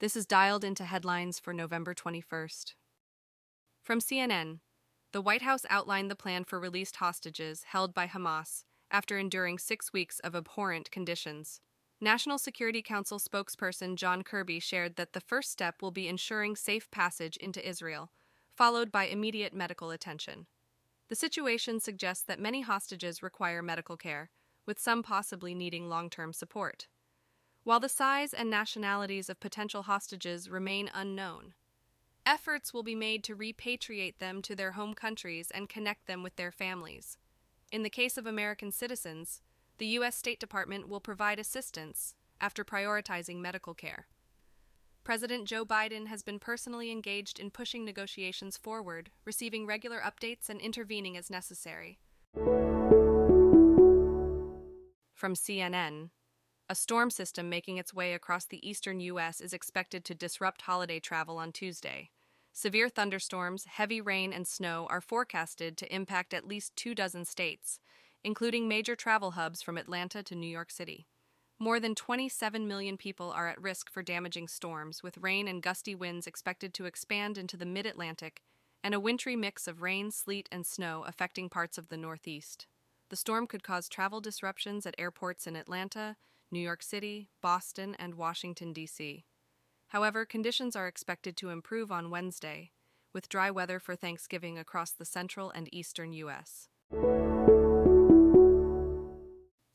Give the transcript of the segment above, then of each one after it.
This is dialed into headlines for November 21st. From CNN, the White House outlined the plan for released hostages held by Hamas after enduring six weeks of abhorrent conditions. National Security Council spokesperson John Kirby shared that the first step will be ensuring safe passage into Israel, followed by immediate medical attention. The situation suggests that many hostages require medical care, with some possibly needing long term support. While the size and nationalities of potential hostages remain unknown, efforts will be made to repatriate them to their home countries and connect them with their families. In the case of American citizens, the U.S. State Department will provide assistance after prioritizing medical care. President Joe Biden has been personally engaged in pushing negotiations forward, receiving regular updates and intervening as necessary. From CNN, a storm system making its way across the eastern U.S. is expected to disrupt holiday travel on Tuesday. Severe thunderstorms, heavy rain, and snow are forecasted to impact at least two dozen states, including major travel hubs from Atlanta to New York City. More than 27 million people are at risk for damaging storms, with rain and gusty winds expected to expand into the mid Atlantic and a wintry mix of rain, sleet, and snow affecting parts of the Northeast. The storm could cause travel disruptions at airports in Atlanta, New York City, Boston, and Washington, D.C. However, conditions are expected to improve on Wednesday, with dry weather for Thanksgiving across the central and eastern U.S.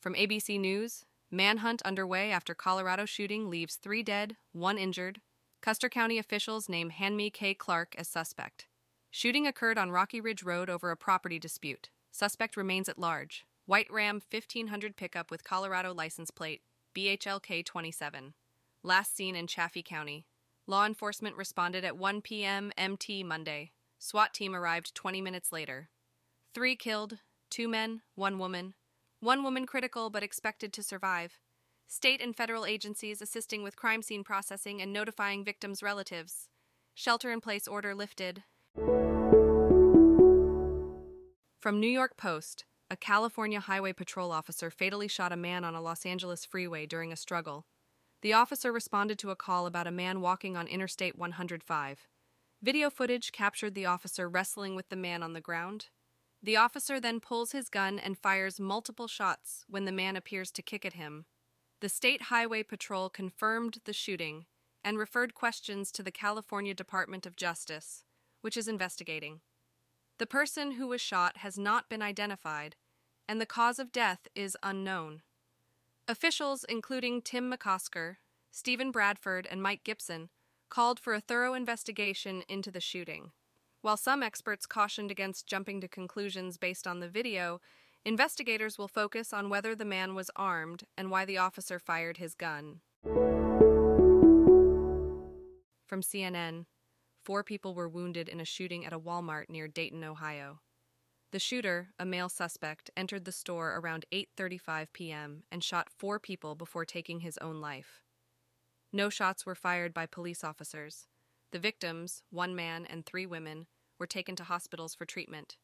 From ABC News, manhunt underway after Colorado shooting leaves three dead, one injured. Custer County officials name Hanmi K. Clark as suspect. Shooting occurred on Rocky Ridge Road over a property dispute. Suspect remains at large. White Ram 1500 pickup with Colorado license plate BHLK 27. Last seen in Chaffee County. Law enforcement responded at 1 p.m. MT Monday. SWAT team arrived 20 minutes later. Three killed, two men, one woman. One woman critical but expected to survive. State and federal agencies assisting with crime scene processing and notifying victims' relatives. Shelter in place order lifted. From New York Post, a California Highway Patrol officer fatally shot a man on a Los Angeles freeway during a struggle. The officer responded to a call about a man walking on Interstate 105. Video footage captured the officer wrestling with the man on the ground. The officer then pulls his gun and fires multiple shots when the man appears to kick at him. The State Highway Patrol confirmed the shooting and referred questions to the California Department of Justice, which is investigating. The person who was shot has not been identified, and the cause of death is unknown. Officials, including Tim McOsker, Steven Bradford, and Mike Gipson, called for a thorough investigation into the shooting. While some experts cautioned against jumping to conclusions based on the video, investigators will focus on whether the man was armed and why the officer fired his gun. From CNN, Four people were wounded in a shooting at a Walmart near Dayton, Ohio. The shooter, a male suspect, entered the store around 8:35 p.m. and shot 4 people before taking his own life. No shots were fired by police officers. The victims, one man and 3 women, were taken to hospitals for treatment.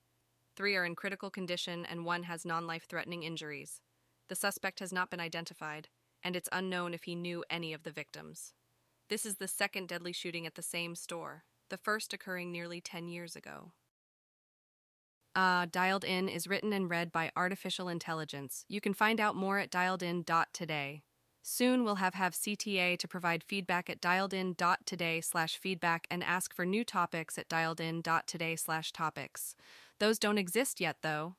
3 are in critical condition and one has non-life-threatening injuries. The suspect has not been identified, and it's unknown if he knew any of the victims. This is the second deadly shooting at the same store the first occurring nearly 10 years ago. Uh, Dialed In is written and read by artificial intelligence. You can find out more at dialedin.today. Soon we'll have have CTA to provide feedback at dialedin.today slash feedback and ask for new topics at dialedin.today slash topics. Those don't exist yet, though.